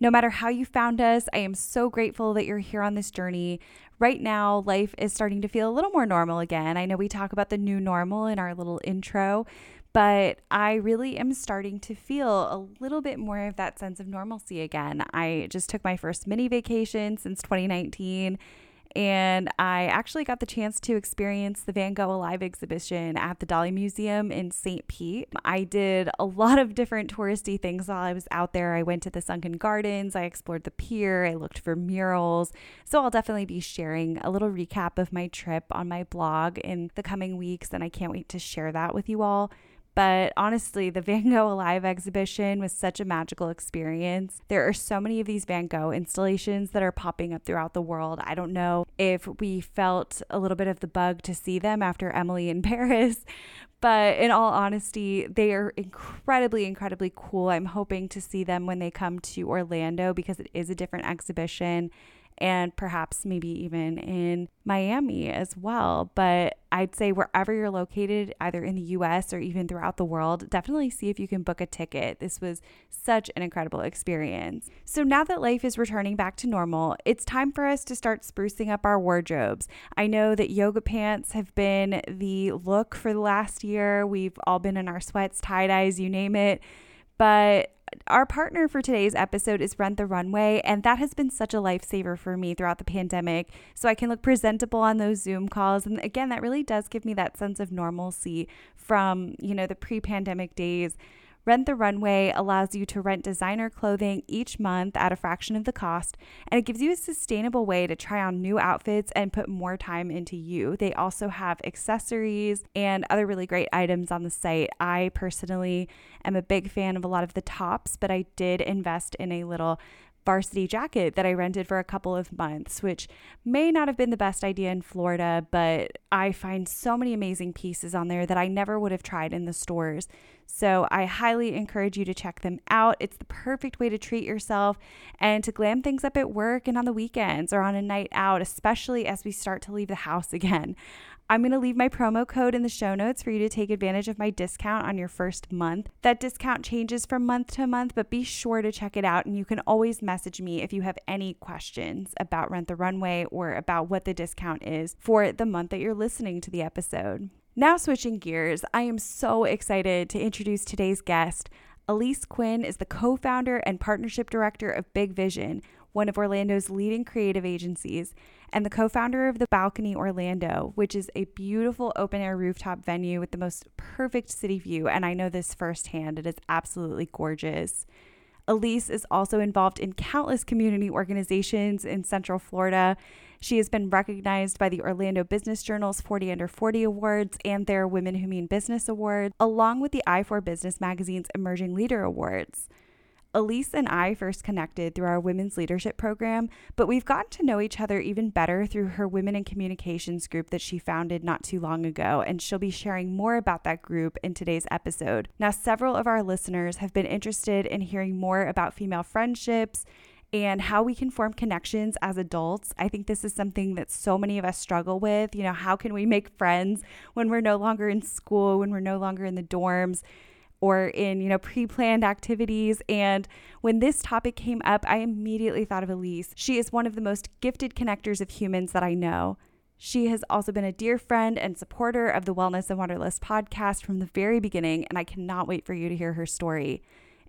No matter how you found us, I am so grateful that you're here on this journey. Right now, life is starting to feel a little more normal again. I know we talk about the new normal in our little intro, but I really am starting to feel a little bit more of that sense of normalcy again. I just took my first mini vacation since 2019 and I actually got the chance to experience the Van Gogh Alive exhibition at the Dali Museum in St. Pete. I did a lot of different touristy things while I was out there. I went to the Sunken Gardens, I explored the pier, I looked for murals. So I'll definitely be sharing a little recap of my trip on my blog in the coming weeks, and I can't wait to share that with you all. But honestly, the Van Gogh Alive exhibition was such a magical experience. There are so many of these Van Gogh installations that are popping up throughout the world. I don't know if we felt a little bit of the bug to see them after Emily in Paris, but in all honesty, they are incredibly, incredibly cool. I'm hoping to see them when they come to Orlando because it is a different exhibition and perhaps maybe even in Miami as well. But I'd say wherever you're located, either in the US or even throughout the world, definitely see if you can book a ticket. This was such an incredible experience. So now that life is returning back to normal, it's time for us to start sprucing up our wardrobes. I know that yoga pants have been the look for the last year. We've all been in our sweats, tie dyes, you name it. But our partner for today's episode is Rent the Runway, and that has been such a lifesaver for me throughout the pandemic. So I can look presentable on those Zoom calls. And again, that really does give me that sense of normalcy from, you know, the pre pandemic days. Rent the Runway allows you to rent designer clothing each month at a fraction of the cost, and it gives you a sustainable way to try on new outfits and put more time into you. They also have accessories and other really great items on the site. I personally am a big fan of a lot of the tops, but I did invest in a little varsity jacket that I rented for a couple of months, which may not have been the best idea in Florida, but I find so many amazing pieces on there that I never would have tried in the stores. So I highly encourage you to check them out. It's the perfect way to treat yourself and to glam things up at work and on the weekends or on a night out, especially as we start to leave the house again. I'm going to leave my promo code in the show notes for you to take advantage of my discount on your first month. That discount changes from month to month, but be sure to check it out. And you can always message me if you have any questions about Rent the Runway or about what the discount is for the month that you're listening to the episode. Now, switching gears, I am so excited to introduce today's guest. Elise Quinn is the co founder and partnership director of Big Vision, one of Orlando's leading creative agencies and the co founder of The Balcony Orlando, which is a beautiful open air rooftop venue with the most perfect city view. And I know this firsthand, it is absolutely gorgeous. Elise is also involved in countless community organizations in Central Florida. She has been recognized by the Orlando Business Journal's 40 Under 40 Awards and their Women Who Mean Business Award, along with the i4 Business Magazine's Emerging Leader Awards. Elise and I first connected through our women's leadership program, but we've gotten to know each other even better through her Women in Communications group that she founded not too long ago, and she'll be sharing more about that group in today's episode. Now, several of our listeners have been interested in hearing more about female friendships and how we can form connections as adults. I think this is something that so many of us struggle with. You know, how can we make friends when we're no longer in school, when we're no longer in the dorms? or in, you know, pre-planned activities. And when this topic came up, I immediately thought of Elise. She is one of the most gifted connectors of humans that I know. She has also been a dear friend and supporter of the Wellness and Wanderlust podcast from the very beginning, and I cannot wait for you to hear her story.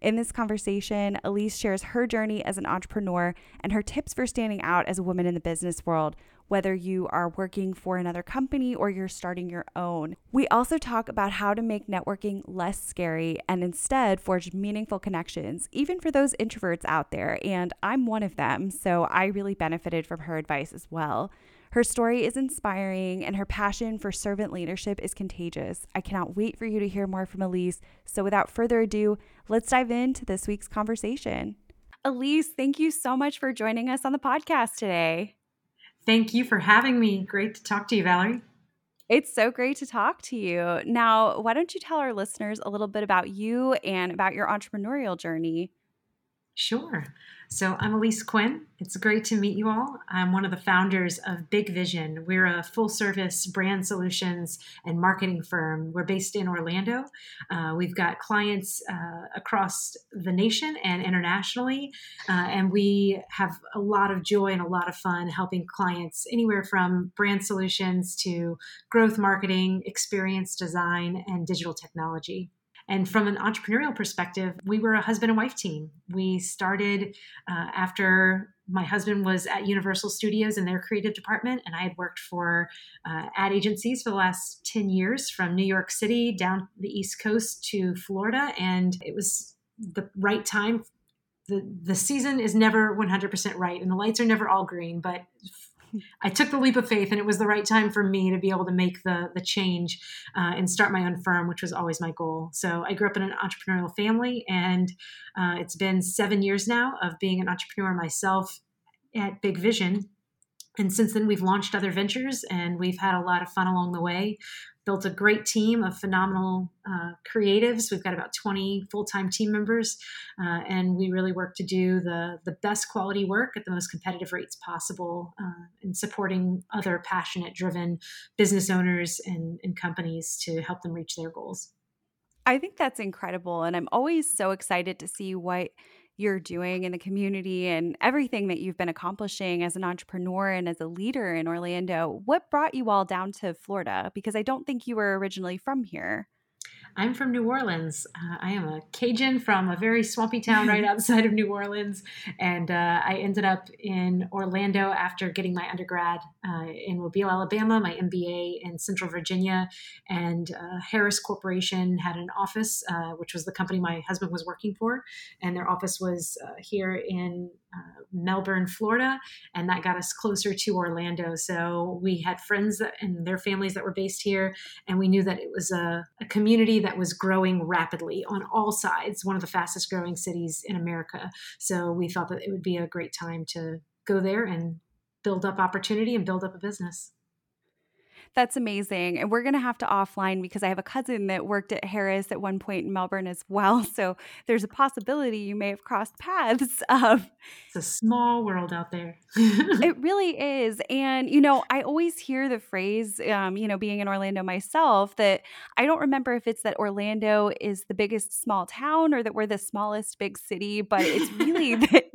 In this conversation, Elise shares her journey as an entrepreneur and her tips for standing out as a woman in the business world, whether you are working for another company or you're starting your own. We also talk about how to make networking less scary and instead forge meaningful connections, even for those introverts out there. And I'm one of them, so I really benefited from her advice as well. Her story is inspiring and her passion for servant leadership is contagious. I cannot wait for you to hear more from Elise. So, without further ado, let's dive into this week's conversation. Elise, thank you so much for joining us on the podcast today. Thank you for having me. Great to talk to you, Valerie. It's so great to talk to you. Now, why don't you tell our listeners a little bit about you and about your entrepreneurial journey? Sure. So I'm Elise Quinn. It's great to meet you all. I'm one of the founders of Big Vision. We're a full service brand solutions and marketing firm. We're based in Orlando. Uh, we've got clients uh, across the nation and internationally. Uh, and we have a lot of joy and a lot of fun helping clients anywhere from brand solutions to growth marketing, experience design, and digital technology. And from an entrepreneurial perspective, we were a husband and wife team. We started uh, after my husband was at Universal Studios in their creative department, and I had worked for uh, ad agencies for the last 10 years from New York City down the East Coast to Florida. And it was the right time. The, the season is never 100% right, and the lights are never all green, but I took the leap of faith, and it was the right time for me to be able to make the the change uh, and start my own firm, which was always my goal. So I grew up in an entrepreneurial family, and uh, it's been seven years now of being an entrepreneur myself at Big Vision. And since then, we've launched other ventures, and we've had a lot of fun along the way built a great team of phenomenal uh, creatives. We've got about 20 full time team members, uh, and we really work to do the, the best quality work at the most competitive rates possible uh, in supporting other passionate, driven business owners and, and companies to help them reach their goals. I think that's incredible. And I'm always so excited to see what you're doing in the community and everything that you've been accomplishing as an entrepreneur and as a leader in Orlando. What brought you all down to Florida? Because I don't think you were originally from here. I'm from New Orleans. Uh, I am a Cajun from a very swampy town right outside of New Orleans. And uh, I ended up in Orlando after getting my undergrad uh, in Mobile, Alabama, my MBA in Central Virginia. And uh, Harris Corporation had an office, uh, which was the company my husband was working for. And their office was uh, here in Melbourne, Florida. And that got us closer to Orlando. So we had friends that, and their families that were based here. And we knew that it was a, a community that was growing rapidly on all sides, one of the fastest growing cities in America. So we thought that it would be a great time to go there and build up opportunity and build up a business. That's amazing. And we're going to have to offline because I have a cousin that worked at Harris at one point in Melbourne as well. So there's a possibility you may have crossed paths. Um, it's a small world out there. it really is. And, you know, I always hear the phrase, um, you know, being in Orlando myself, that I don't remember if it's that Orlando is the biggest small town or that we're the smallest big city, but it's really that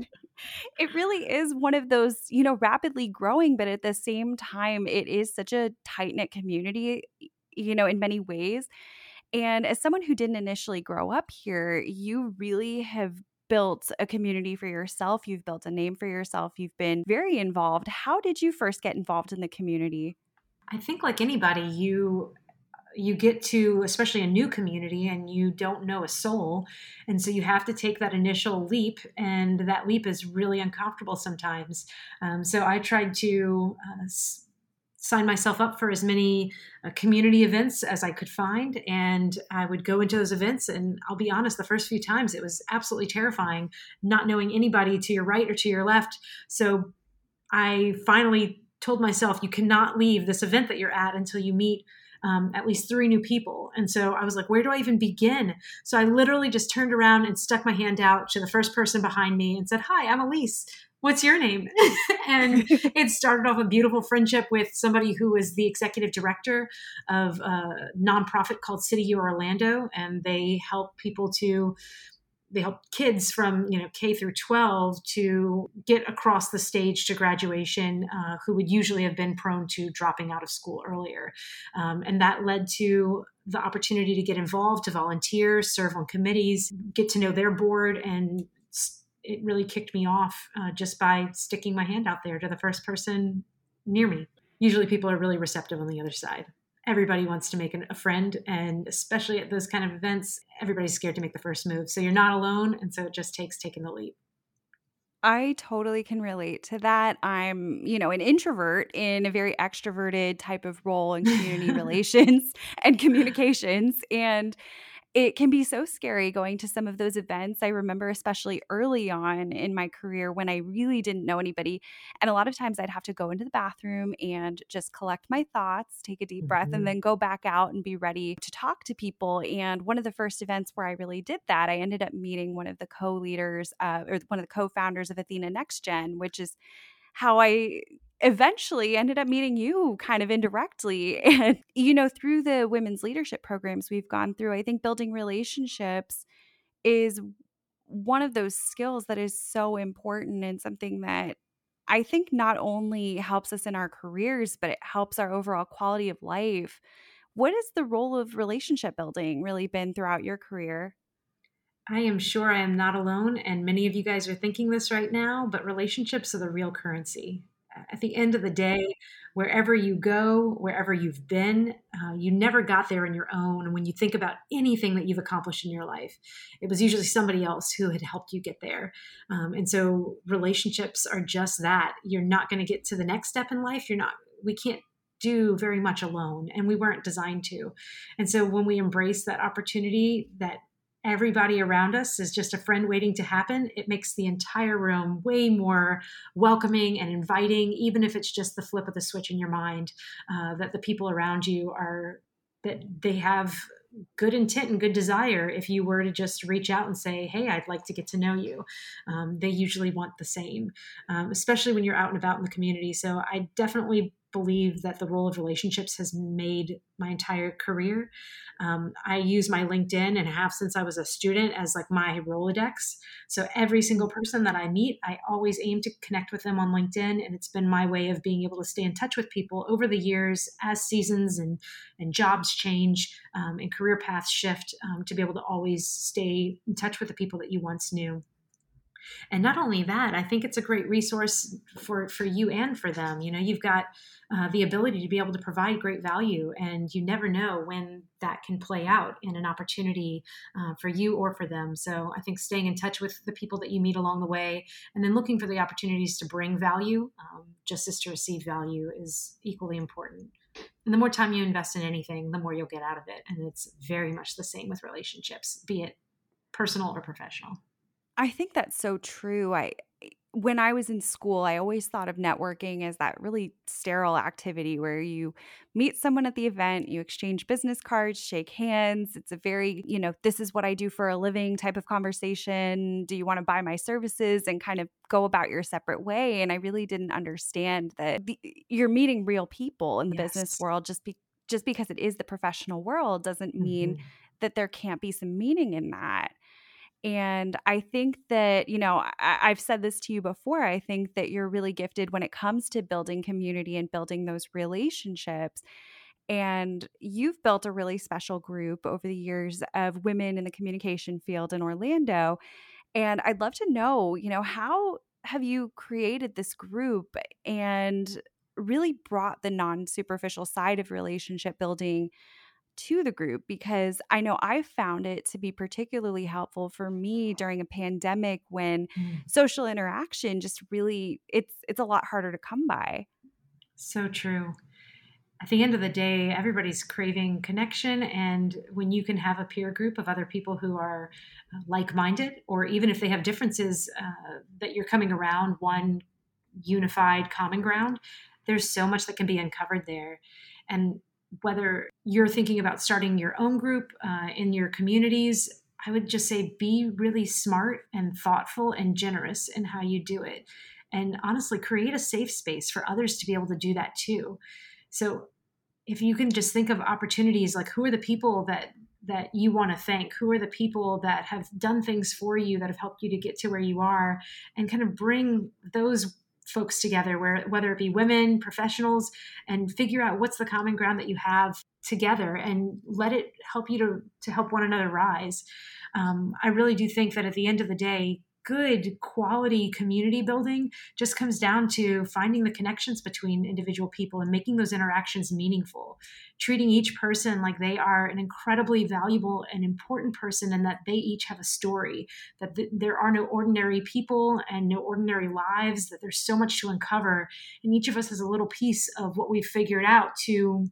it really is one of those, you know, rapidly growing, but at the same time, it is such a tight knit community, you know, in many ways. And as someone who didn't initially grow up here, you really have built a community for yourself. You've built a name for yourself. You've been very involved. How did you first get involved in the community? I think, like anybody, you you get to especially a new community and you don't know a soul. And so you have to take that initial leap and that leap is really uncomfortable sometimes. Um, so i tried to uh, s- sign myself up for as many uh, community events as i could find and i would go into those events and i'll be honest the first few times it was absolutely terrifying not knowing anybody to your right or to your left. So i finally told myself you cannot leave this event that you're at until you meet um, at least three new people. And so I was like, where do I even begin? So I literally just turned around and stuck my hand out to the first person behind me and said, Hi, I'm Elise. What's your name? and it started off a beautiful friendship with somebody who was the executive director of a nonprofit called City Year Orlando. And they help people to they help kids from you know K through 12 to get across the stage to graduation uh, who would usually have been prone to dropping out of school earlier, um, and that led to the opportunity to get involved, to volunteer, serve on committees, get to know their board, and it really kicked me off uh, just by sticking my hand out there to the first person near me. Usually, people are really receptive on the other side everybody wants to make an, a friend and especially at those kind of events everybody's scared to make the first move so you're not alone and so it just takes taking the leap I totally can relate to that. I'm, you know, an introvert in a very extroverted type of role in community relations and communications. And it can be so scary going to some of those events. I remember, especially early on in my career, when I really didn't know anybody. And a lot of times I'd have to go into the bathroom and just collect my thoughts, take a deep mm-hmm. breath, and mm-hmm. then go back out and be ready to talk to people. And one of the first events where I really did that, I ended up meeting one of the co leaders uh, or one of the co founders of Athena Next Gen, which is how I eventually ended up meeting you kind of indirectly. And, you know, through the women's leadership programs we've gone through, I think building relationships is one of those skills that is so important and something that I think not only helps us in our careers, but it helps our overall quality of life. What has the role of relationship building really been throughout your career? I am sure I am not alone, and many of you guys are thinking this right now, but relationships are the real currency at the end of the day, wherever you go, wherever you've been, uh, you never got there on your own. And when you think about anything that you've accomplished in your life, it was usually somebody else who had helped you get there. Um, and so relationships are just that. You're not going to get to the next step in life. You're not, we can't do very much alone and we weren't designed to. And so when we embrace that opportunity that everybody around us is just a friend waiting to happen, it makes the entire room way more welcoming and inviting, even if it's just the flip of the switch in your mind uh, that the people around you are, that they have good intent and good desire if you were to just reach out and say hey i'd like to get to know you um, they usually want the same um, especially when you're out and about in the community so i definitely believe that the role of relationships has made my entire career. Um, I use my LinkedIn and have since I was a student as like my Rolodex. So every single person that I meet, I always aim to connect with them on LinkedIn. And it's been my way of being able to stay in touch with people over the years as seasons and, and jobs change um, and career paths shift um, to be able to always stay in touch with the people that you once knew. And not only that i think it's a great resource for for you and for them. You know you've got uh, the ability to be able to provide great value and you never know when that can play out in an opportunity uh, for you or for them. So i think staying in touch with the people that you meet along the way and then looking for the opportunities to bring value um, just as to receive value is equally important and the more time you invest in anything the more you'll get out of it and it's very much the same with relationships be it personal or professional I think that's so true. I when I was in school, I always thought of networking as that really sterile activity where you meet someone at the event, you exchange business cards, shake hands. It's a very, you know, this is what I do for a living type of conversation. Do you want to buy my services and kind of go about your separate way? And I really didn't understand that you're meeting real people in the yes. business world just be, just because it is the professional world doesn't mean mm-hmm. that there can't be some meaning in that. And I think that, you know, I, have said this to you before. I think that you're really gifted when it comes to building community and building those relationships. And you've built a really special group over the years of women in the communication field in Orlando. And I'd love to know, you know, how have you created this group and really brought the non superficial side of relationship building to the group because I know I found it to be particularly helpful for me during a pandemic when mm. social interaction just really it's it's a lot harder to come by. So true. At the end of the day, everybody's craving connection and when you can have a peer group of other people who are uh, like-minded or even if they have differences uh, that you're coming around one unified common ground, there's so much that can be uncovered there. And whether you're thinking about starting your own group uh, in your communities, I would just say be really smart and thoughtful and generous in how you do it. And honestly, create a safe space for others to be able to do that too. So if you can just think of opportunities like who are the people that that you want to thank who are the people that have done things for you that have helped you to get to where you are and kind of bring those folks together where whether it be women professionals and figure out what's the common ground that you have together and let it help you to to help one another rise. Um, i really do think that at the end of the day good quality community building just comes down to finding the connections between individual people and making those interactions meaningful. Treating each person like they are an incredibly valuable and important person and that they each have a story that th- there are no ordinary people and no ordinary lives that there's so much to uncover and each of us has a little piece of what we've figured out to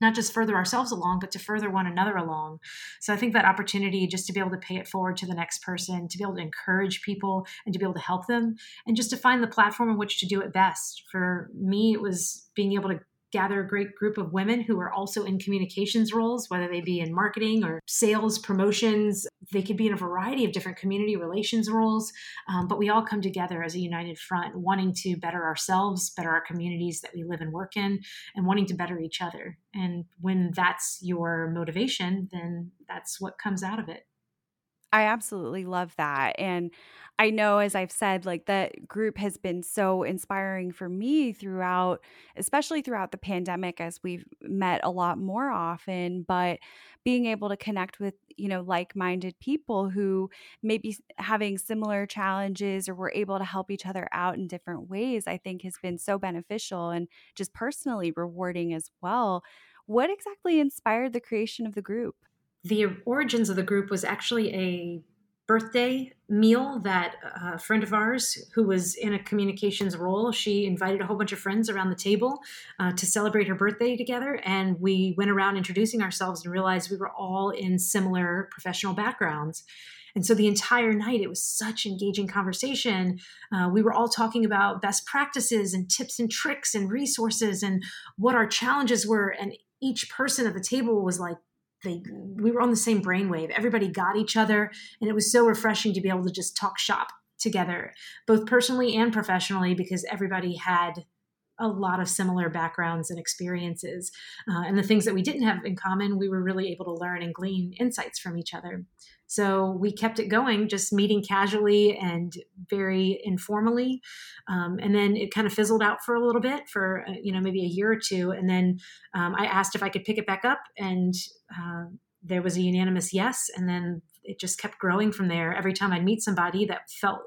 not just further ourselves along, but to further one another along. So I think that opportunity just to be able to pay it forward to the next person, to be able to encourage people and to be able to help them, and just to find the platform in which to do it best. For me, it was being able to gather a great group of women who are also in communications roles, whether they be in marketing or sales, promotions. They could be in a variety of different community relations roles, um, but we all come together as a united front, wanting to better ourselves, better our communities that we live and work in, and wanting to better each other. And when that's your motivation, then that's what comes out of it. I absolutely love that. And I know, as I've said, like that group has been so inspiring for me throughout, especially throughout the pandemic as we've met a lot more often. But being able to connect with, you know, like minded people who may be having similar challenges or we're able to help each other out in different ways, I think has been so beneficial and just personally rewarding as well. What exactly inspired the creation of the group? The origins of the group was actually a birthday meal that a friend of ours who was in a communications role she invited a whole bunch of friends around the table uh, to celebrate her birthday together and we went around introducing ourselves and realized we were all in similar professional backgrounds and so the entire night, it was such engaging conversation. Uh, we were all talking about best practices and tips and tricks and resources and what our challenges were. And each person at the table was like they we were on the same brainwave. Everybody got each other, and it was so refreshing to be able to just talk shop together, both personally and professionally, because everybody had a lot of similar backgrounds and experiences. Uh, and the things that we didn't have in common, we were really able to learn and glean insights from each other. So we kept it going, just meeting casually and very informally. Um, and then it kind of fizzled out for a little bit, for uh, you know maybe a year or two. And then um, I asked if I could pick it back up, and uh, there was a unanimous yes. And then it just kept growing from there. Every time I'd meet somebody that felt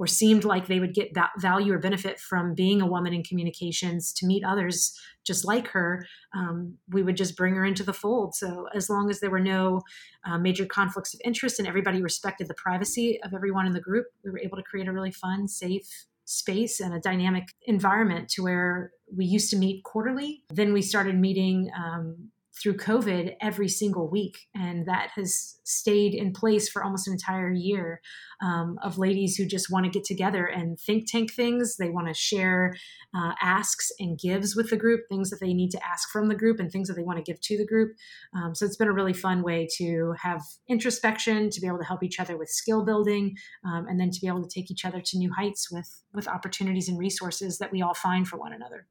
or seemed like they would get value or benefit from being a woman in communications to meet others just like her, um, we would just bring her into the fold. So as long as there were no uh, major conflicts of interest and everybody respected the privacy of everyone in the group, we were able to create a really fun, safe space and a dynamic environment to where we used to meet quarterly. Then we started meeting um, through COVID every single week. And that has stayed in place for almost an entire year um, of ladies who just want to get together and think tank things. They want to share uh, asks and gives with the group, things that they need to ask from the group and things that they want to give to the group. Um, so it's been a really fun way to have introspection, to be able to help each other with skill building, um, and then to be able to take each other to new heights with, with opportunities and resources that we all find for one another.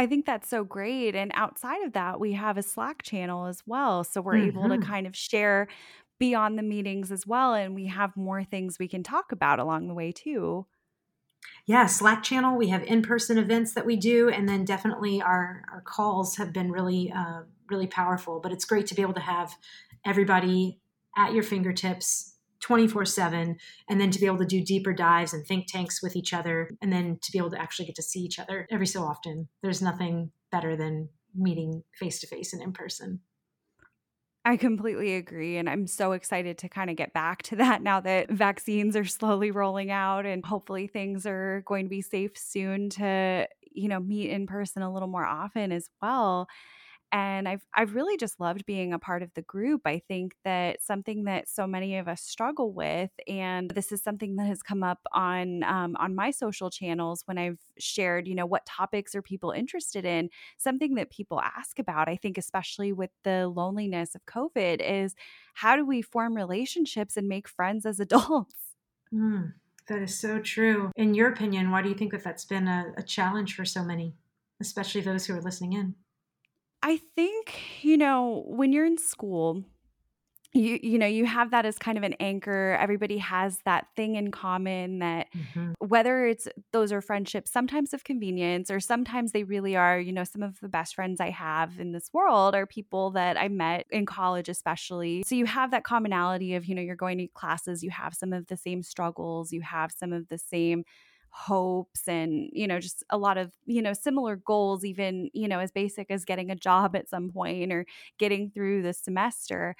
I think that's so great. And outside of that, we have a Slack channel as well. So we're mm-hmm. able to mm-hmm. kind of share beyond the meetings as well. And we have more things we can talk about along the way, too. Yeah, Slack channel. We have in-person events that we do, and then definitely our our calls have been really uh, really powerful. But it's great to be able to have everybody at your fingertips 24 7 and then to be able to do deeper dives and think tanks with each other and then to be able to actually get to see each other every so often there's nothing better than meeting face to face and in person I completely agree. And I'm so excited to kind of get back to that now that vaccines are slowly rolling out and hopefully things are going to be safe soon to, you know, meet in person a little more often as well and I've I've really just loved being a part of the group. I think that something that so many of us struggle with, and this is something that has come up on um, on my social channels when I've shared, you know, what topics are people interested in. Something that people ask about, I think, especially with the loneliness of COVID, is how do we form relationships and make friends as adults? Mm, that is so true. In your opinion, why do you think that that's been a, a challenge for so many, especially those who are listening in? I think, you know, when you're in school, you you know you have that as kind of an anchor everybody has that thing in common that mm-hmm. whether it's those are friendships sometimes of convenience or sometimes they really are you know some of the best friends i have in this world are people that i met in college especially so you have that commonality of you know you're going to classes you have some of the same struggles you have some of the same hopes and you know just a lot of you know similar goals even you know as basic as getting a job at some point or getting through the semester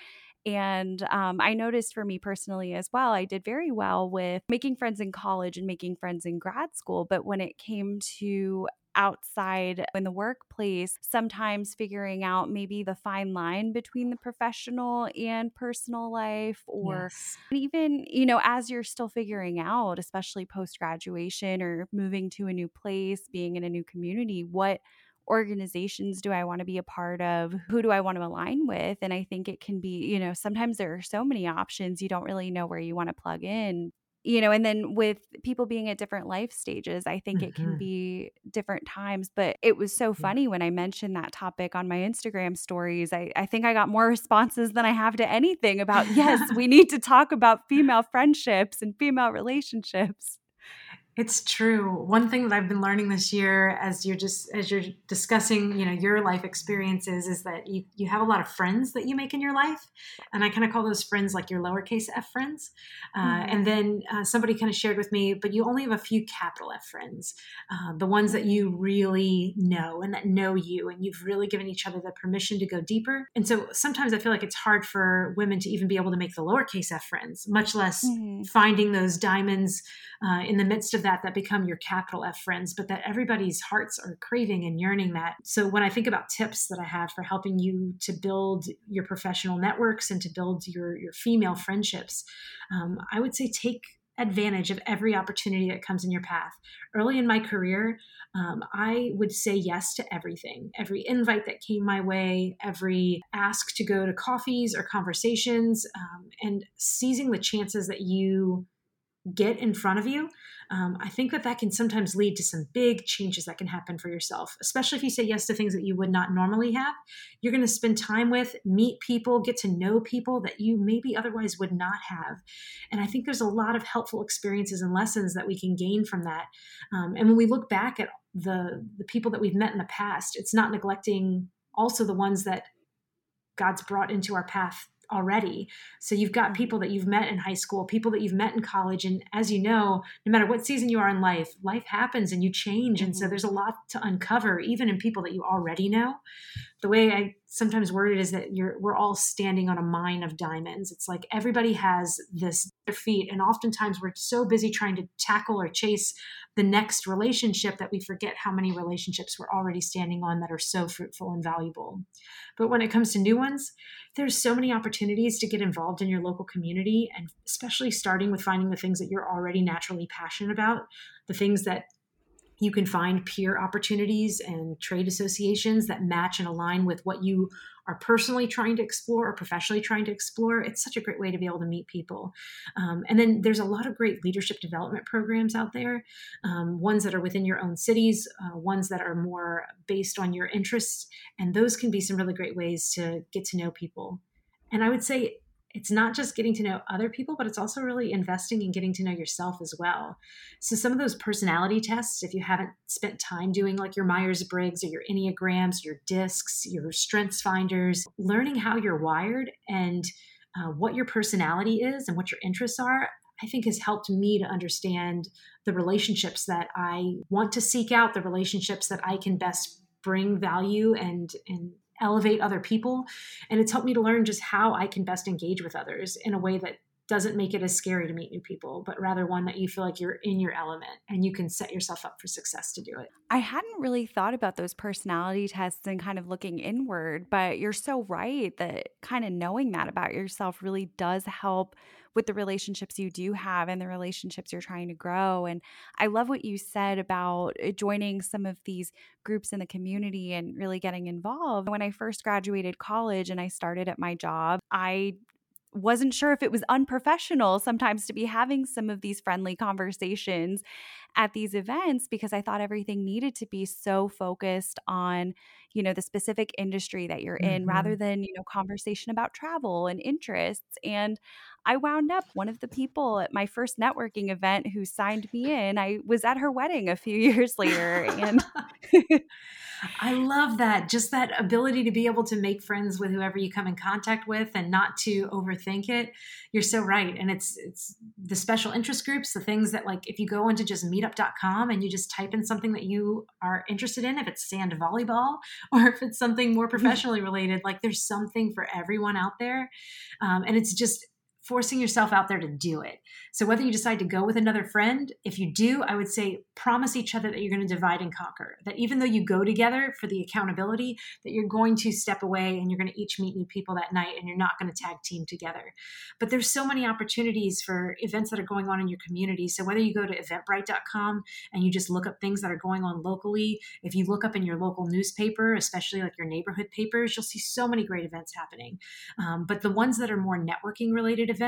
and um, I noticed for me personally as well, I did very well with making friends in college and making friends in grad school. But when it came to outside in the workplace, sometimes figuring out maybe the fine line between the professional and personal life, or Yes. even, you know, as you're still figuring out, especially post graduation or moving to a new place, being in a new community, what organizations do I want to be a part of? Who do I want to align with? And I think it can be, you know, sometimes there are so many options, you don't really know where you want to plug in. You know, and then with people being at different life stages, I think it can Mhm. be different times. But it was so funny when I mentioned that topic on my Instagram stories. I, I think I got more responses than I have to anything about, yes, we need to talk about female friendships and female relationships. It's true. One thing that I've been learning this year as you're just as you're discussing, you know, your life experiences is that you you have a lot of friends that you make in your life, and I kind of call those friends like your lowercase f friends. Uh, Mhm. And then uh, somebody kind of shared with me, but you only have a few capital F friends, uh, the ones that you really know and that know you, and you've really given each other the permission to go deeper. And so sometimes I feel like it's hard for women to even be able to make the lowercase f friends, much less Mhm. finding those diamonds uh, in the midst of that that become your capital F friends, but that everybody's hearts are craving and yearning that. So when I think about tips that I have for helping you to build your professional networks and to build your your female friendships, um, I would say take advantage of every opportunity that comes in your path. Early in my career, um, I would say yes to everything, every invite that came my way, every ask to go to coffees or conversations, um, and seizing the chances that you get in front of you, um, I think that that can sometimes lead to some big changes that can happen for yourself, especially if you say yes to things that you would not normally have. You're going to spend time with, meet people, get to know people that you maybe otherwise would not have. And I think there's a lot of helpful experiences and lessons that we can gain from that. Um, and when we look back at the the people that we've met in the past, it's not neglecting also the ones that God's brought into our path already. So you've got people that you've met in high school, people that you've met in college. And as you know, no matter what season you are in life, life happens and you change. And so Mhm. there's a lot to uncover, even in people that you already know. The way I sometimes word it is that you're we're all standing on a mine of diamonds. It's like everybody has this their feet. And oftentimes we're so busy trying to tackle or chase the next relationship that we forget how many relationships we're already standing on that are so fruitful and valuable. But when it comes to new ones, there's so many opportunities to get involved in your local community and especially starting with finding the things that you're already naturally passionate about the things that you can find peer opportunities and trade associations that match and align with what you are personally trying to explore or professionally trying to explore. It's such a great way to be able to meet people. Um, and then there's a lot of great leadership development programs out there, um, ones that are within your own cities, uh, ones that are more based on your interests. And those can be some really great ways to get to know people. And I would say it's not just getting to know other people, but it's also really investing in getting to know yourself as well. So, some of those personality tests, if you haven't spent time doing like your Myers Briggs or your Enneagrams, your discs, your strengths finders, learning how you're wired and uh, what your personality is and what your interests are, I think has helped me to understand the relationships that I want to seek out, the relationships that I can best bring value and, and elevate other people. And it's helped me to learn just how I can best engage with others in a way that doesn't make it as scary to meet new people, but rather one that you feel like you're in your element and you can set yourself up for success to do it. I hadn't really thought about those personality tests and kind of looking inward, but you're so right that kind of knowing that about yourself really does help with the relationships you do have and the relationships you're trying to grow. And I love what you said about uh, joining some of these groups in the community and really getting involved. When I first graduated college and I started at my job, I wasn't sure if it was unprofessional sometimes to be having some of these friendly conversations at these events because I thought everything needed to be so focused on, you know, the specific industry that you're in rather Mhm. than, you know, conversation about travel and interests. And I wound up one of the people at my first networking event who signed me in. I was at her wedding a few years later and I love that. Just that ability to be able to make friends with whoever you come in contact with and not to overthink it. You're so right. And it's it's the special interest groups, the things that like if you go into just meetup.com and you just type in something that you are interested in, if it's sand volleyball or if it's something more professionally related, like there's something for everyone out there. Um, and it's just forcing yourself out there to do it. So, whether you decide to go with another friend, if you do, I would say promise each other that you're going to divide and conquer. That even though you go together for the accountability, that you're going to step away and you're going to each meet new people that night and you're not going to tag team together. But there's so many opportunities for events that are going on in your community. So, whether you go to eventbrite.com and you just look up things that are going on locally, if you look up in your local newspaper, especially like your neighborhood papers, you'll see so many great events happening. Um, but the ones that are more networking related events,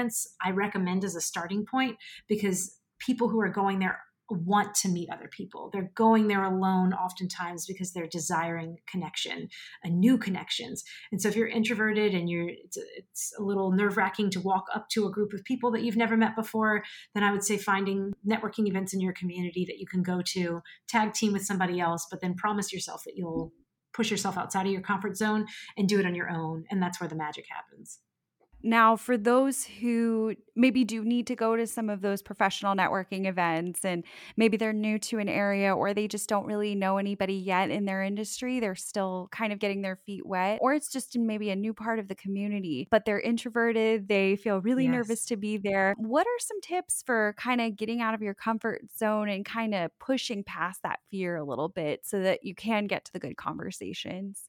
I recommend as a starting point because people who are going there want to meet other people. They're going there alone oftentimes because they're desiring connection, a new connections. And so if you're introverted and you're it's, it's a little nerve-wracking to walk up to a group of people that you've never met before, then I would say finding networking events in your community that you can go to, tag team with somebody else, but then promise yourself that you'll push yourself outside of your comfort zone and do it on your own and that's where the magic happens. Now, for those who maybe do need to go to some of those professional networking events and maybe they're new to an area or they just don't really know anybody yet in their industry, they're still kind of getting their feet wet, or it's just in maybe a new part of the community, but they're introverted, they feel really yes. nervous to be there. What are some tips for kind of getting out of your comfort zone and kind of pushing past that fear a little bit so that you can get to the good conversations?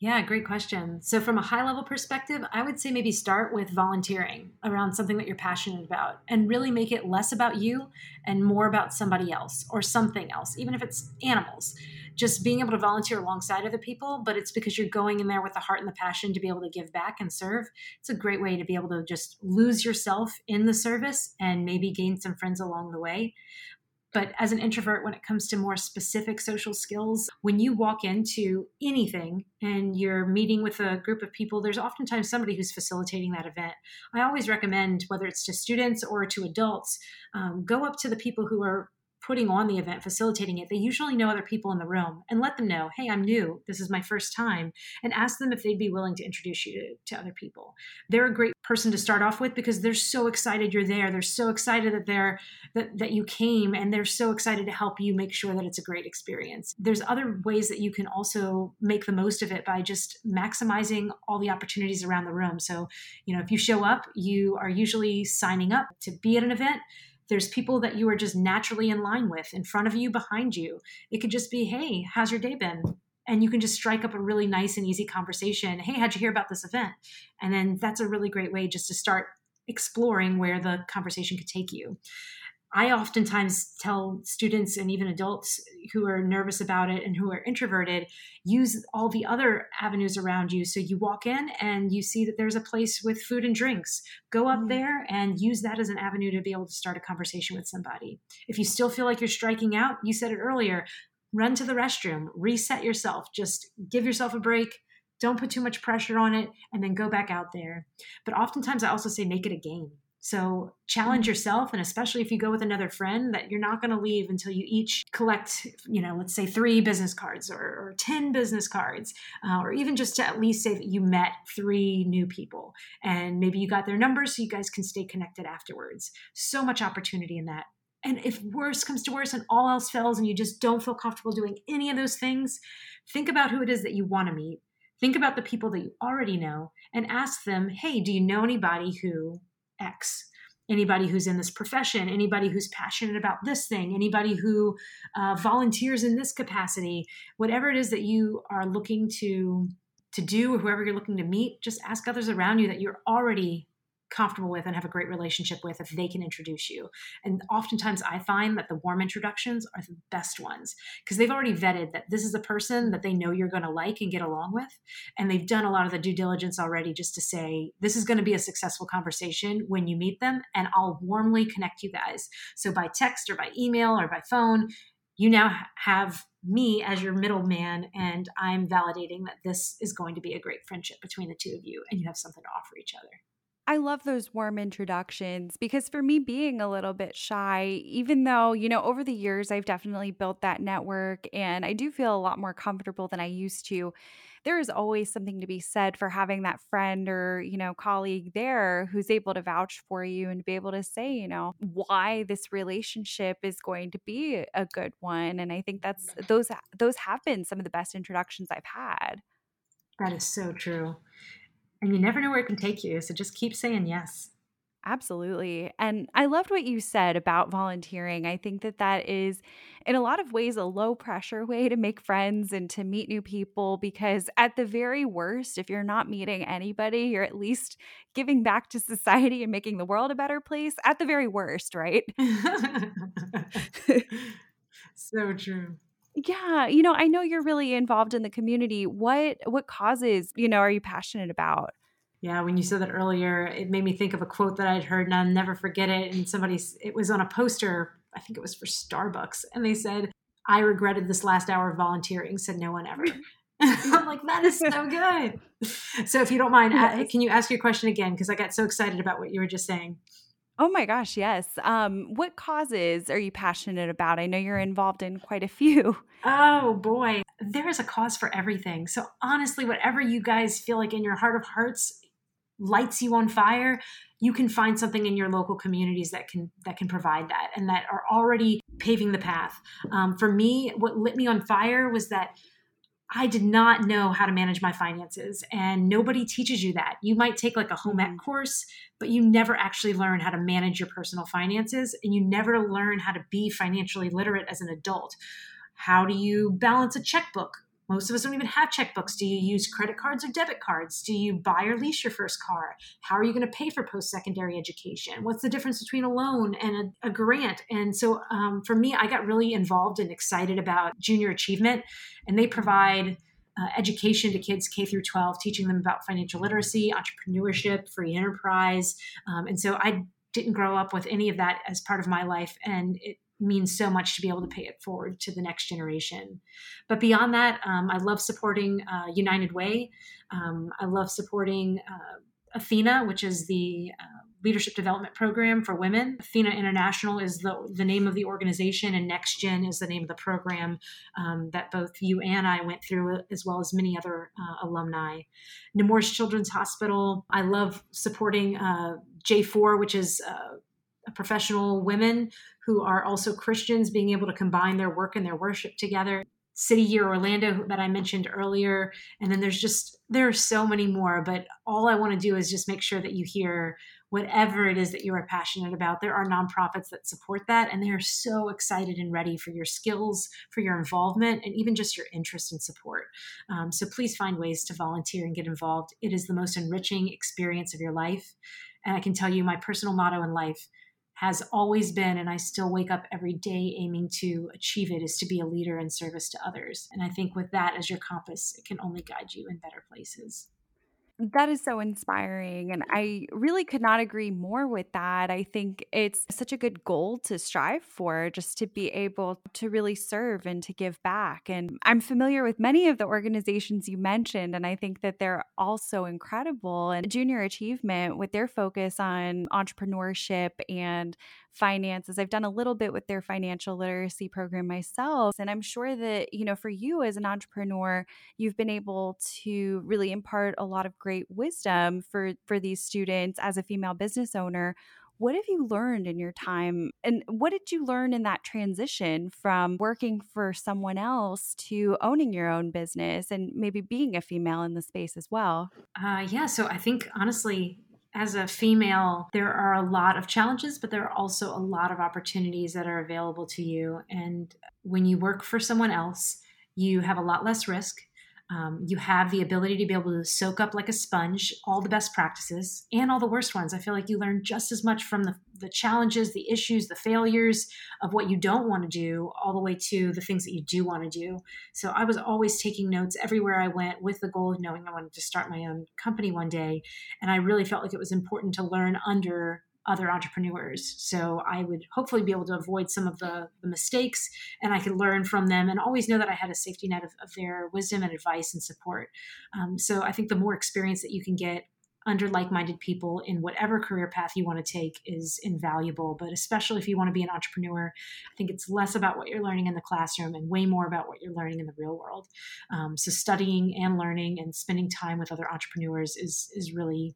Yeah, great question. So, from a high level perspective, I would say maybe start with volunteering around something that you're passionate about and really make it less about you and more about somebody else or something else, even if it's animals. Just being able to volunteer alongside other people, but it's because you're going in there with the heart and the passion to be able to give back and serve. It's a great way to be able to just lose yourself in the service and maybe gain some friends along the way. But as an introvert, when it comes to more specific social skills, when you walk into anything and you're meeting with a group of people, there's oftentimes somebody who's facilitating that event. I always recommend, whether it's to students or to adults, um, go up to the people who are putting on the event, facilitating it, they usually know other people in the room and let them know, hey, I'm new. This is my first time. And ask them if they'd be willing to introduce you to, to other people. They're a great person to start off with because they're so excited you're there. They're so excited that they're that, that you came and they're so excited to help you make sure that it's a great experience. There's other ways that you can also make the most of it by just maximizing all the opportunities around the room. So, you know, if you show up, you are usually signing up to be at an event there's people that you are just naturally in line with, in front of you, behind you. It could just be, hey, how's your day been? And you can just strike up a really nice and easy conversation. Hey, how'd you hear about this event? And then that's a really great way just to start exploring where the conversation could take you. I oftentimes tell students and even adults who are nervous about it and who are introverted, use all the other avenues around you. So you walk in and you see that there's a place with food and drinks. Go up mm-hmm. there and use that as an avenue to be able to start a conversation with somebody. If you still feel like you're striking out, you said it earlier, run to the restroom, reset yourself, just give yourself a break. Don't put too much pressure on it and then go back out there. But oftentimes I also say make it a game so challenge mm. yourself, and especially if you go with another friend, that you're not going to leave until you each collect, you know, let's say three business cards or, or 10 business cards, uh, or even just to at least say that you met three new people and maybe you got their numbers so you guys can stay connected afterwards. So much opportunity in that. And if worse comes to worse and all else fails and you just don't feel comfortable doing any of those things, think about who it is that you want to meet. Think about the people that you already know and ask them, hey, do you know anybody who X. Anybody who's in this profession, anybody who's passionate about this thing, anybody who uh, volunteers in this capacity, whatever it is that you are looking to to do, or whoever you're looking to meet, just ask others around you that you're already comfortable with and have a great relationship with if they can introduce you. And oftentimes I find that the warm introductions are the best ones because they've already vetted that this is a person that they know you're going to like and get along with. And they've done a lot of the due diligence already just to say, this is going to be a successful conversation when you meet them, and I'll warmly connect you guys. So by text or by email or by phone, you now have me as your middleman, and I'm validating that this is going to be a great friendship between the two of you, and you have something to offer each other. I love those warm introductions because for me, being a little bit shy, even though, you know, over the years, I've definitely built that network and I do feel a lot more comfortable than I used to. There is always something to be said for having that friend or, you know, colleague there who's able to vouch for you and be able to say, you know, why this relationship is going to be a good one. And I think that's those those have been some of the best introductions I've had. That is so true and you never know where it can take you. So just keep saying yes. Absolutely. And I loved what you said about volunteering. I think that that is, in a lot of ways, a low pressure way to make friends and to meet new people. Because at the very worst, if you're not meeting anybody, you're at least giving back to society and making the world a better place. At the very worst, right? so true. Yeah, you know, I know you're really involved in the community. What what causes, you know, are you passionate about? Yeah, when you said that earlier, it made me think of a quote that I'd heard and I'll never forget it. And somebody, it was on a poster, I think it was for Starbucks. And they said, I regretted this last hour of volunteering, said no one ever. I'm like, that is so good. So if you don't mind, yes. can you ask your question again? Because I got so excited about what you were just saying. Oh my gosh, yes. Um, what causes are you passionate about? I know you're involved in quite a few. Oh boy, there is a cause for everything. So honestly, whatever you guys feel like in your heart of hearts lights you on fire, you can find something in your local communities that can that can provide that and that are already paving the path. Um, for me, what lit me on fire was that I did not know how to manage my finances, and nobody teaches you that. You might take like a home ec mm-hmm. course, but you never actually learn how to manage your personal finances, and you never learn how to be financially literate as an adult. How do you balance a checkbook? Most of us don't even have checkbooks. Do you use credit cards or debit cards? Do you buy or lease your first car? How are you going to pay for post secondary education? What's the difference between a loan and a, a grant? And so um, for me, I got really involved and excited about junior achievement, and they provide uh, education to kids K through 12, teaching them about financial literacy, entrepreneurship, free enterprise. Um, and so I didn't grow up with any of that as part of my life, and it means so much to be able to pay it forward to the next generation. But beyond that, um, I love supporting uh, United Way. Um, I love supporting uh, Athena, which is the uh, leadership development program for women. Athena International is the, the name of the organization, and NextGen is the name of the program um, that both you and I went through, as well as many other uh, alumni. Nemours Children's Hospital. I love supporting uh, J4, which is uh, professional women who are also Christians being able to combine their work and their worship together. City Year Orlando that I mentioned earlier. And then there's just, there are so many more, but all I want to do is just make sure that you hear whatever it is that you are passionate about. There are nonprofits that support that, and they are so excited and ready for your skills, for your involvement, and even just your interest and support. Um, so please find ways to volunteer and get involved. It is the most enriching experience of your life. And I can tell you, my personal motto in life has always been, and I still wake up every day aiming to achieve it, is to be a leader in service to others. And I think with that as your compass, it can only guide you in better places. That is so inspiring. And I really could not agree more with that. I think it's such a good goal to strive for, just to be able to really serve and to give back. And I'm familiar with many of the organizations you mentioned, and I think that they're also incredible. And Junior Achievement, with their focus on entrepreneurship and finances. I've done a little bit with their financial literacy program myself. And I'm sure that, you know, for you as an entrepreneur, you've been able to really impart a lot of great wisdom for for these students as a female business owner. What have you learned in your time? And what did you learn in that transition from working for someone else to owning your own business and maybe being a female in the space as well? Uh, yeah. So I think honestly, as a female, there are a lot of challenges, but there are also a lot of opportunities that are available to you. And when you work for someone else, you have a lot less risk. Um, you have the ability to be able to soak up like a sponge all the best practices and all the worst ones. I feel like you learn just as much from the, the challenges, the issues, the failures of what you don't want to do, all the way to the things that you do want to do. So I was always taking notes everywhere I went with the goal of knowing I wanted to start my own company one day. And I really felt like it was important to learn under other entrepreneurs. So I would hopefully be able to avoid some of the, the mistakes and I could learn from them and always know that I had a safety net of, of their wisdom and advice and support. Um, so I think the more experience that you can get under like minded people in whatever career path you want to take is invaluable. But especially if you want to be an entrepreneur, I think it's less about what you're learning in the classroom and way more about what you're learning in the real world. Um, so studying and learning and spending time with other entrepreneurs is is really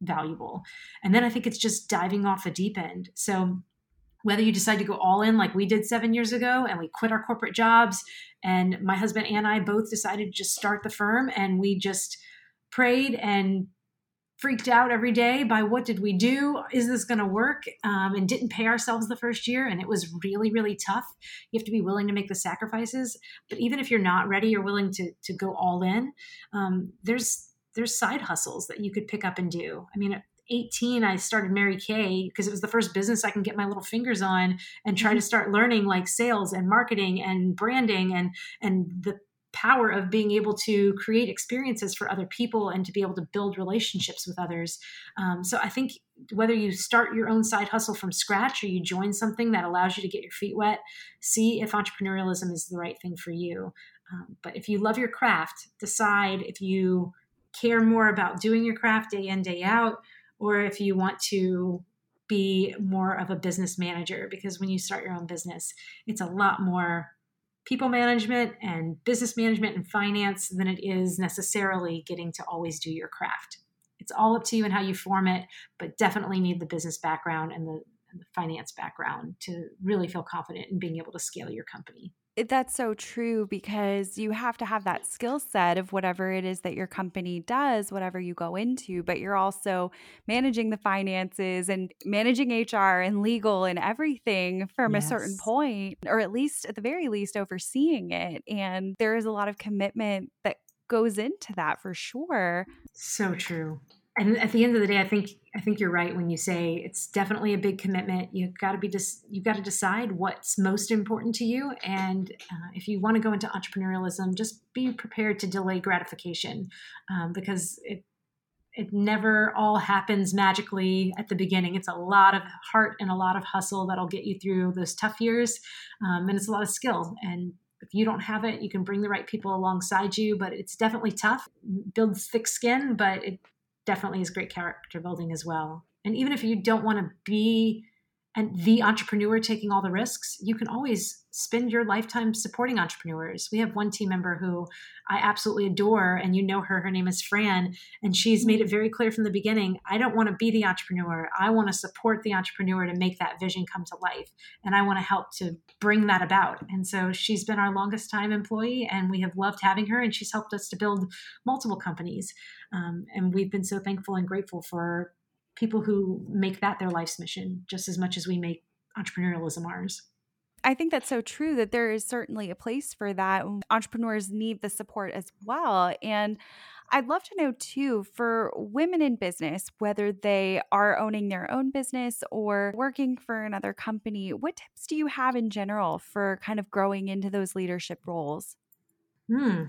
valuable. And then I think it's just diving off the deep end. So whether you decide to go all in like we did seven years ago and we quit our corporate jobs and my husband and i both decided to just start the firm and we just prayed and freaked out every day by what did we do is this going to work um, and didn't pay ourselves the first year and it was really really tough you have to be willing to make the sacrifices but even if you're not ready or willing to to go all in um, there's there's side hustles that you could pick up and do i mean at 18 i started mary kay because it was the first business i can get my little fingers on and try to mm-hmm. start learning like sales and marketing and branding and and the power of being able to create experiences for other people and to be able to build relationships with others. Um, so I think whether you start your own side hustle from scratch or you join something that allows you to get your feet wet, see if entrepreneurialism is the right thing for you. Um, but if you love your craft, decide if you care more about doing your craft day in, day out, or if you want to be more of a business manager because when you start your own business, it's a lot more people management and business management and finance than it is necessarily getting to always do your craft. It's all up to you and how you form it, but definitely need the business background and the, finance background to really feel confident in being able to scale your company that's so true because you have to have that skill set of whatever it is that your company does, whatever you go into, but you're also managing the finances and managing HR and legal and everything from yes. a certain point, or at least at the very least overseeing it. And there is a lot of commitment that goes into that for sure. So true and at the end of the day, I think I think you're right when you say it's definitely a big commitment. You've got to be just you've got to decide what's most important to you, and uh, if you want to go into entrepreneurialism, just be prepared to delay gratification um, because it it never all happens magically at the beginning. It's a lot of heart and a lot of hustle that'll get you through those tough years, um, and it's a lot of skill and if you don't have it, you can bring the right people alongside you, but it's definitely tough. Builds thick skin, but it definitely is great character building as well. And even if you don't want to be and the entrepreneur taking all the risks, you can always spend your lifetime supporting entrepreneurs. We have one team member who I absolutely adore, and you know her. Her name is Fran, and she's made it very clear from the beginning I don't want to be the entrepreneur. I want to support the entrepreneur to make that vision come to life, and I want to help to bring that about. And so she's been our longest time employee, and we have loved having her, and she's helped us to build multiple companies. Um, and we've been so thankful and grateful for people who make that their life's mission just as much as we make entrepreneurialism ours. I think that's so true that there is certainly a place for that. Entrepreneurs need the support as well. And I'd love to know too for women in business, whether they are owning their own business or working for another company, what tips do you have in general for kind of growing into those leadership roles? Hmm.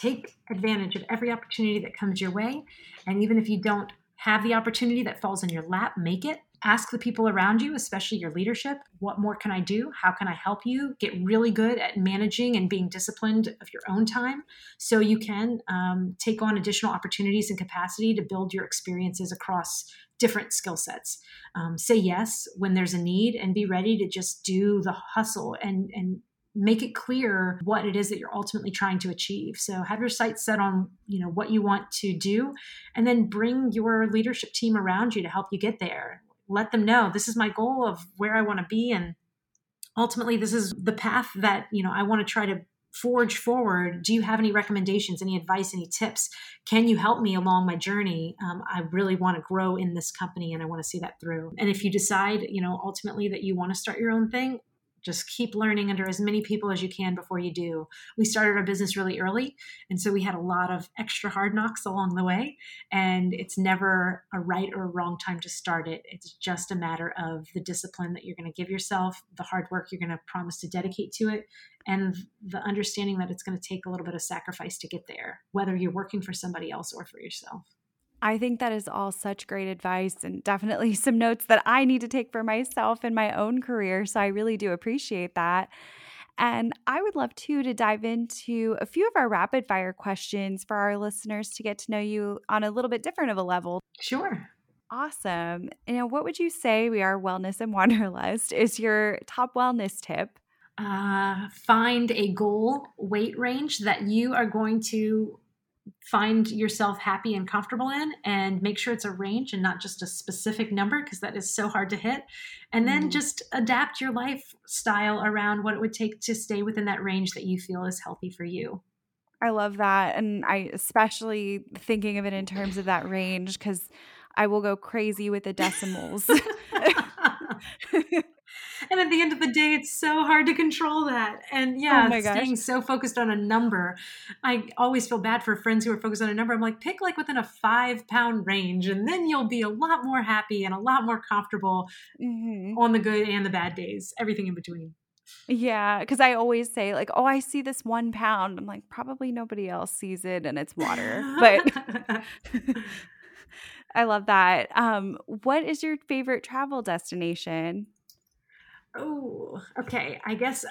Take advantage of every opportunity that comes your way. And even if you don't have the opportunity that falls in your lap, make it. Ask the people around you, especially your leadership, what more can I do? How can I help you? Get really good at managing and being disciplined of your own time so you can um, take on additional opportunities and capacity to build your experiences across different skill sets. Um, say yes when there's a need and be ready to just do the hustle and, and make it clear what it is that you're ultimately trying to achieve. So have your sights set on you know what you want to do and then bring your leadership team around you to help you get there. Let them know this is my goal of where i want to be and ultimately this is the path that you know i want to try to forge forward. Do you have any recommendations any advice any tips? Can you help me along my journey? Um, i really want to grow in this company and i want to see that through. And if you decide you know ultimately that you want to start your own thing just keep learning under as many people as you can before you do. We started our business really early, and so we had a lot of extra hard knocks along the way. And it's never a right or a wrong time to start it. It's just a matter of the discipline that you're going to give yourself, the hard work you're going to promise to dedicate to it, and the understanding that it's going to take a little bit of sacrifice to get there, whether you're working for somebody else or for yourself. I think that is all such great advice and definitely some notes that I need to take for myself in my own career. So I really do appreciate that. And I would love too to dive into a few of our rapid fire questions for our listeners to get to know you on a little bit different of a level. Sure. Awesome. You know, what would you say we are wellness and wanderlust is your top wellness tip? Uh, find a goal weight range that you are going to find yourself happy and comfortable in and make sure it's a range and not just a specific number because that is so hard to hit and then mm. just adapt your lifestyle around what it would take to stay within that range that you feel is healthy for you I love that. And I especially thinking of it in terms of that range because I will go crazy with the decimals. and at the end of the day, it's so hard to control that. And Oh yeah, gosh. staying so focused on a number, I always feel bad for friends who are focused on a number. I'm like, pick like within a five pound range, and then you'll be a lot more happy and a lot more comfortable Mhm. on the good and the bad days, everything in between. Yeah, because I always say, like, oh, I see this one pound. I'm like, probably nobody else sees it and it's water. But I love that. Um, what is your favorite travel destination? Oh, okay. I guess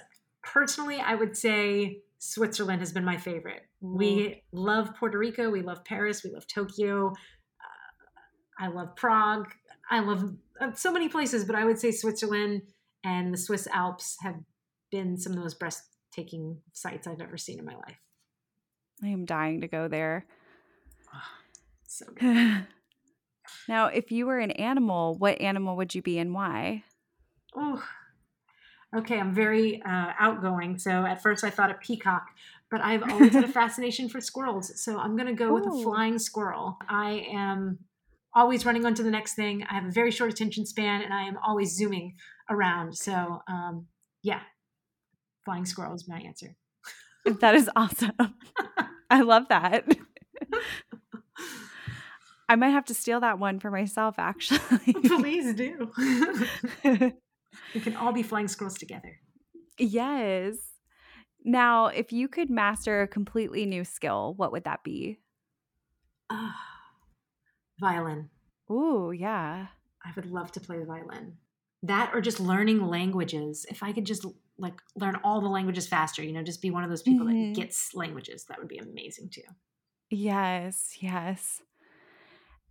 personally, I would say Switzerland has been my favorite. We love Puerto Rico. We love Paris. We love Tokyo. Uh, I love Prague. I love uh, so many places, but I would say Switzerland and the Swiss Alps have been some of the most breathtaking sights I've ever seen in my life. I am dying to go there. So good. now, if you were an animal, what animal would you be and why? Oh, okay. I'm very uh, outgoing. So at first I thought a peacock, but I've always had a fascination for squirrels. So I'm going to go with a flying squirrel. I am always running on to the next thing. I have a very short attention span and I am always zooming around. So um, yeah, flying squirrel is my answer. That is awesome. I love that. I might have to steal that one for myself, actually. Please do. We can all be flying squirrels together. yes. Now, if you could master a completely new skill, what would that be? Ah, violin. Ooh, yeah. I would love to play the violin. That or just learning languages. If I could just like learn all the languages faster, you know, just be one of those people Mhm. that gets languages, that would be amazing too. Yes, yes.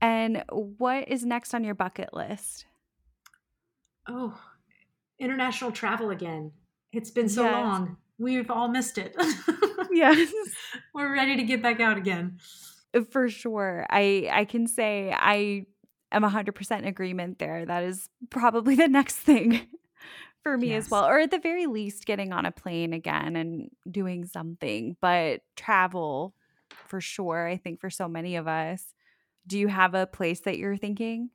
And what is next on your bucket list? Oh, international travel again. It's been so Yes. long. We've all missed it. Yes. We're ready to get back out again. Uh, for sure. I I can say I am 100% in agreement there. That is probably the next thing for me as well. Or at the very least getting on a plane again and doing something, but travel for sure. I think for so many of us. Do you have a place that you're thinking?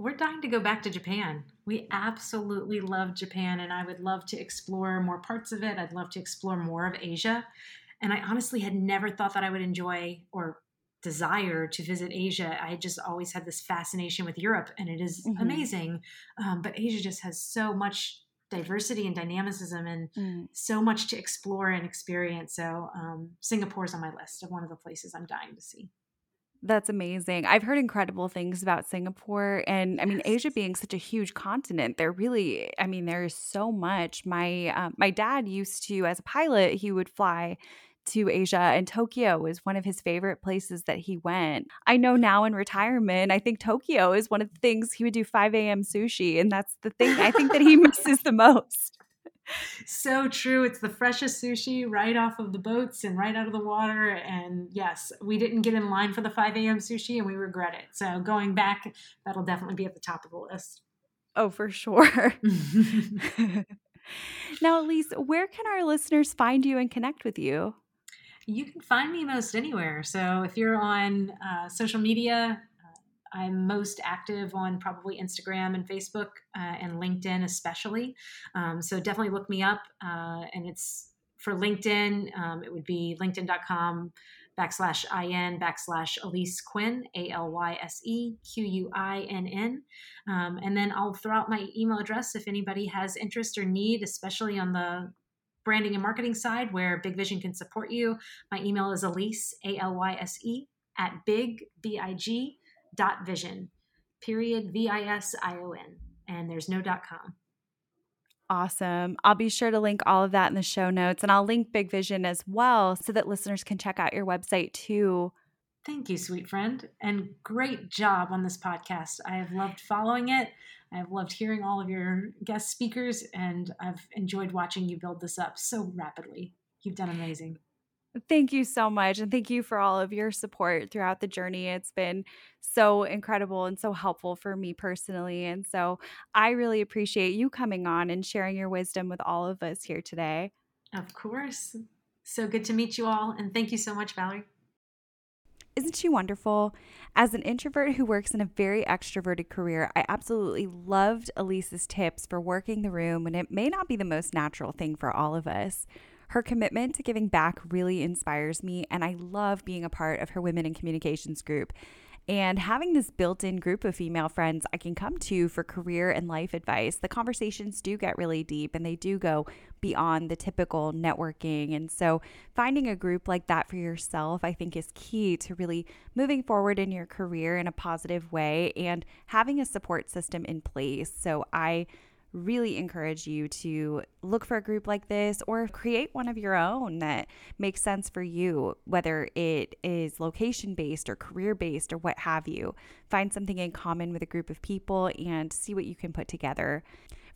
We're dying to go back to Japan. We absolutely love Japan, and I would love to explore more parts of it. I'd love to explore more of Asia. And I honestly had never thought that I would enjoy or desire to visit Asia. I just always had this fascination with Europe, and it is Mhm. amazing. Um, but Asia just has so much diversity and dynamicism and Mm. so much to explore and experience. So, um, is on my list of one of the places I'm dying to see. That's amazing. I've heard incredible things about Singapore and I mean. Asia being such a huge continent. There really I mean there is so much. My um, my dad used to as a pilot, he would fly to Asia and Tokyo was one of his favorite places that he went. I know now in retirement, I think Tokyo is one of the things he would do 5 a.m. sushi and that's the thing I think that he misses the most. So true. It's the freshest sushi right off of the boats and right out of the water. And yes, we didn't get in line for the 5 a.m. sushi and we regret it. So going back, that'll definitely be at the top of the list. Oh, for sure. now, Alyse, where can our listeners find you and connect with you? you can find me most anywhere. So if you're on uh, social media, I'm most active on probably Instagram and Facebook uh, and LinkedIn, especially. Um, so definitely look me up. Uh, and it's for LinkedIn, um, it would be linkedin.com backslash in backslash Alyse Quinn, A L Y S E Q U I N N. Um, and then I'll throw out my email address if anybody has interest or need, especially on the branding and marketing side where Big Vision can support you. My email is Alyse, A L Y S E, at big, B I G, dot vision, period, V I S I O N. And there's no dot com. Awesome. I'll be sure to link all of that in the show notes and I'll link Big Vision as well so that listeners can check out your website too. Thank you, sweet friend. And great job on this podcast. I have loved following it. I've loved hearing all of your guest speakers, and I've enjoyed watching you build this up so rapidly. You've done amazing. Thank you so much. And thank you for all of your support throughout the journey. It's been so incredible and so helpful for me personally. And so I really appreciate you coming on and sharing your wisdom with all of us here today. Of course. So good to meet you all. And thank you so much, Valerie. Isn't she wonderful? As an introvert who works in a very extroverted career, I absolutely loved Alyse's tips for working the room when it may not be the most natural thing for all of us. Her commitment to giving back really inspires me, and I love being a part of her Women in Communications group and having this built in group of female friends I can come to for career and life advice. The conversations do get really deep and they do go beyond the typical networking. And so, finding a group like that for yourself, I think, is key to really moving forward in your career in a positive way and having a support system in place. So, I really encourage you to look for a group like this or create one of your own that makes sense for you, whether it is location based or career based or what have you. Find something in common with a group of people and see what you can put together.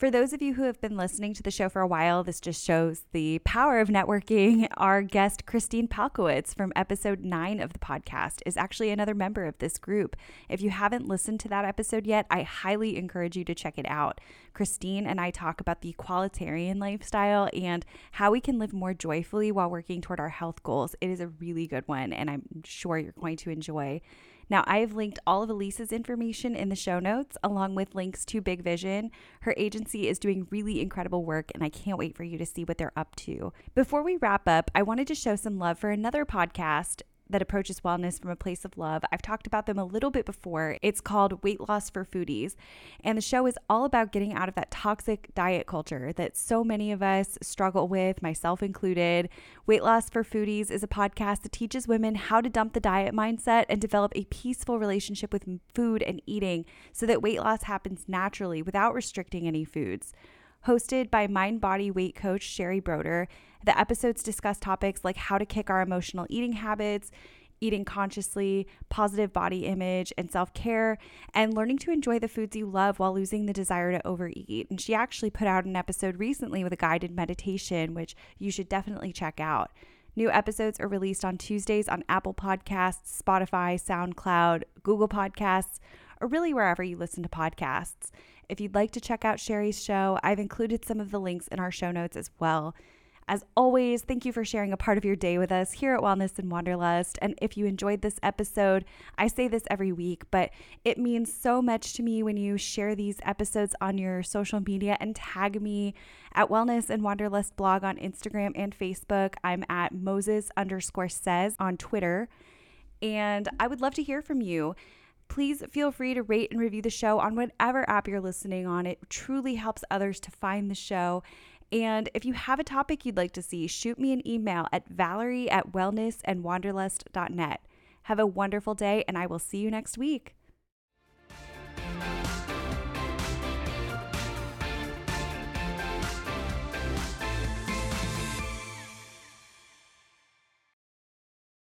For those of you who have been listening to the show for a while, this just shows the power of networking. Our guest, Christine Palkowitz from episode nine of the podcast, is actually another member of this group. If you haven't listened to that episode yet, I highly encourage you to check it out. Christine and I talk about the equalitarian lifestyle and how we can live more joyfully while working toward our health goals. It is a really good one, and I'm sure you're going to enjoy. Now, I have linked all of Alyse's information in the show notes, along with links to Big Vision. Her agency is doing really incredible work, and I can't wait for you to see what they're up to. Before we wrap up, I wanted to show some love for another podcast that approaches wellness from a place of love. I've talked about them a little bit before. It's called Weight Loss for Foodies. And the show is all about getting out of that toxic diet culture that so many of us struggle with, myself included. Weight Loss for Foodies is a podcast that teaches women how to dump the diet mindset and develop a peaceful relationship with food and eating so that weight loss happens naturally without restricting any foods hosted by mind body weight coach Sherry Broder. The episodes discuss topics like how to kick our emotional eating habits, eating consciously, positive body image, and self care, and learning to enjoy the foods you love while losing the desire to overeat. And she actually put out an episode recently with a guided meditation, which you should definitely check out. New episodes are released on Tuesdays on Apple Podcasts, Spotify, SoundCloud, Google Podcasts, or really wherever you listen to podcasts. If you'd like to check out Sherry's show, I've included some of the links in our show notes as well. As always, thank you for sharing a part of your day with us here at Wellness and Wanderlust. And if you enjoyed this episode, I say this every week, but it means so much to me when you share these episodes on your social media and tag me at Wellness and Wanderlust blog on Instagram and Facebook. I'm at Moses underscore says on Twitter. And I would love to hear from you please feel free to rate and review the show on whatever app you're listening on. It truly helps others to find the show. And if you have a topic you'd like to see, shoot me an email at valerie at wellnessandwanderlust.net. Have a wonderful day, and I will see you next week.